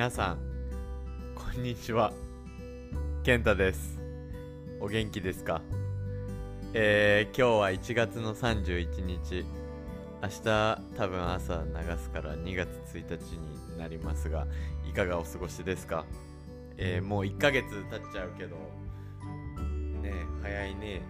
皆さんこんにちは。健太です。お元気ですか？えー、今日は1月の31日。明日多分朝流すから2月1日になりますがいかがお過ごしですか？えー、もう1ヶ月経っちゃうけどね早いね。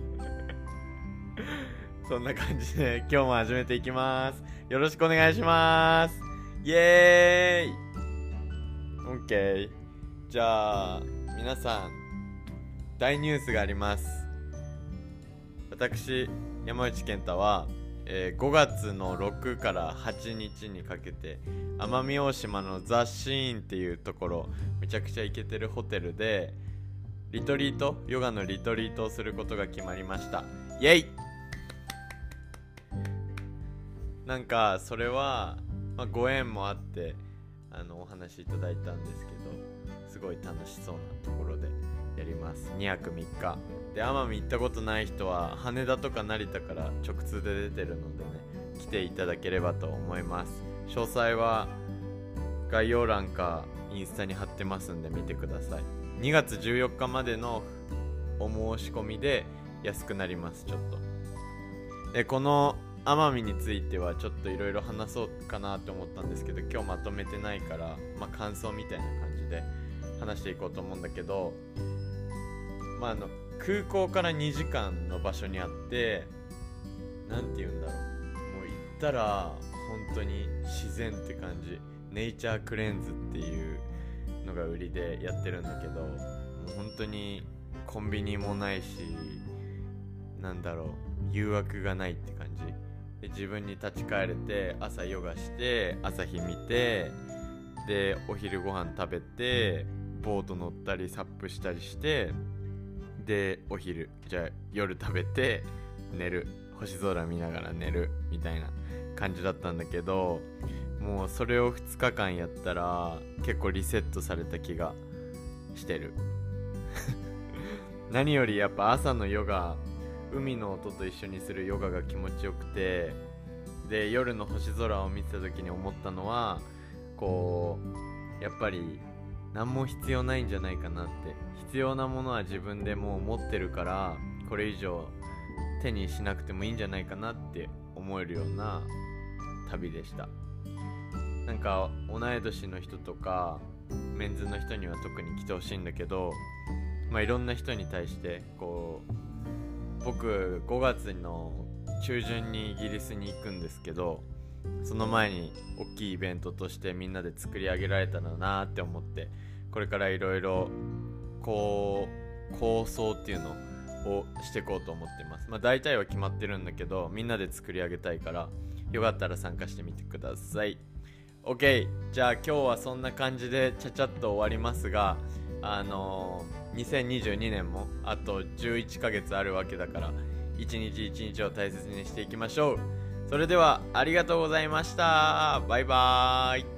そんな感じで今日も始めていきます。よろしくお願いします。イエーイ !OK じゃあ皆さん大ニュースがあります。私山内健太は、えー、5月の6から8日にかけて奄美大島のザ・シーンっていうところめちゃくちゃイケてるホテルでリトリートヨガのリトリートをすることが決まりました。イエイ。なんかそれは、まあ、ご縁もあってあのお話いただいたんですけどすごい楽しそうなところでやります。2泊3日。で奄美行ったことない人は羽田とか成田から直通で出てるのでね来ていただければと思います。詳細は概要欄かインスタに貼ってますんで見てください。2月14日までのお申し込みで安くなりますちょっと。でこの奄美についてはちょっといろいろ話そうかなと思ったんですけど今日まとめてないから、まあ、感想みたいな感じで話していこうと思うんだけどまあ、あの空港から2時間の場所にあって何て言うんだろう。もう行ったら本当に自然って感じ。ネイチャークレンズっていうのが売りでやってるんだけどもう本当にコンビニもないしなんだろう。誘惑がないって感じ。で自分に立ち返れて朝ヨガして朝日見てでお昼ご飯食べてボート乗ったりサップしたりしてでお昼じゃあ夜食べて寝る。星空見ながら寝る。みたいな感じだったんだけどもうそれを2日間やったら結構リセットされた気がしてる。何よりやっぱ朝のヨガ海の音と一緒にするヨガが気持ちよくてで夜の星空を見てた時に思ったのはこうやっぱり何も必要ないんじゃないかなって。必要なものは自分でもう持ってるからこれ以上手にしなくてもいいんじゃないかなって思えるような旅でした。なんか同い年の人とかメンズの人には特に来てほしいんだけどまあいろんな人に対してこう僕5月の中旬にイギリスに行くんですけどその前に大きいイベントとしてみんなで作り上げられたらなって思ってこれからいろいろこう構想っていうのをしていこうと思ってます。まあ大体は決まってるんだけどみんなで作り上げたいからよかったら参加してみてください。OK じゃあ今日はそんな感じでちゃちゃっと終わりますがあのー、2022年もあと11ヶ月あるわけだから一日一日を大切にしていきましょう。それではありがとうございました。バイバーイ。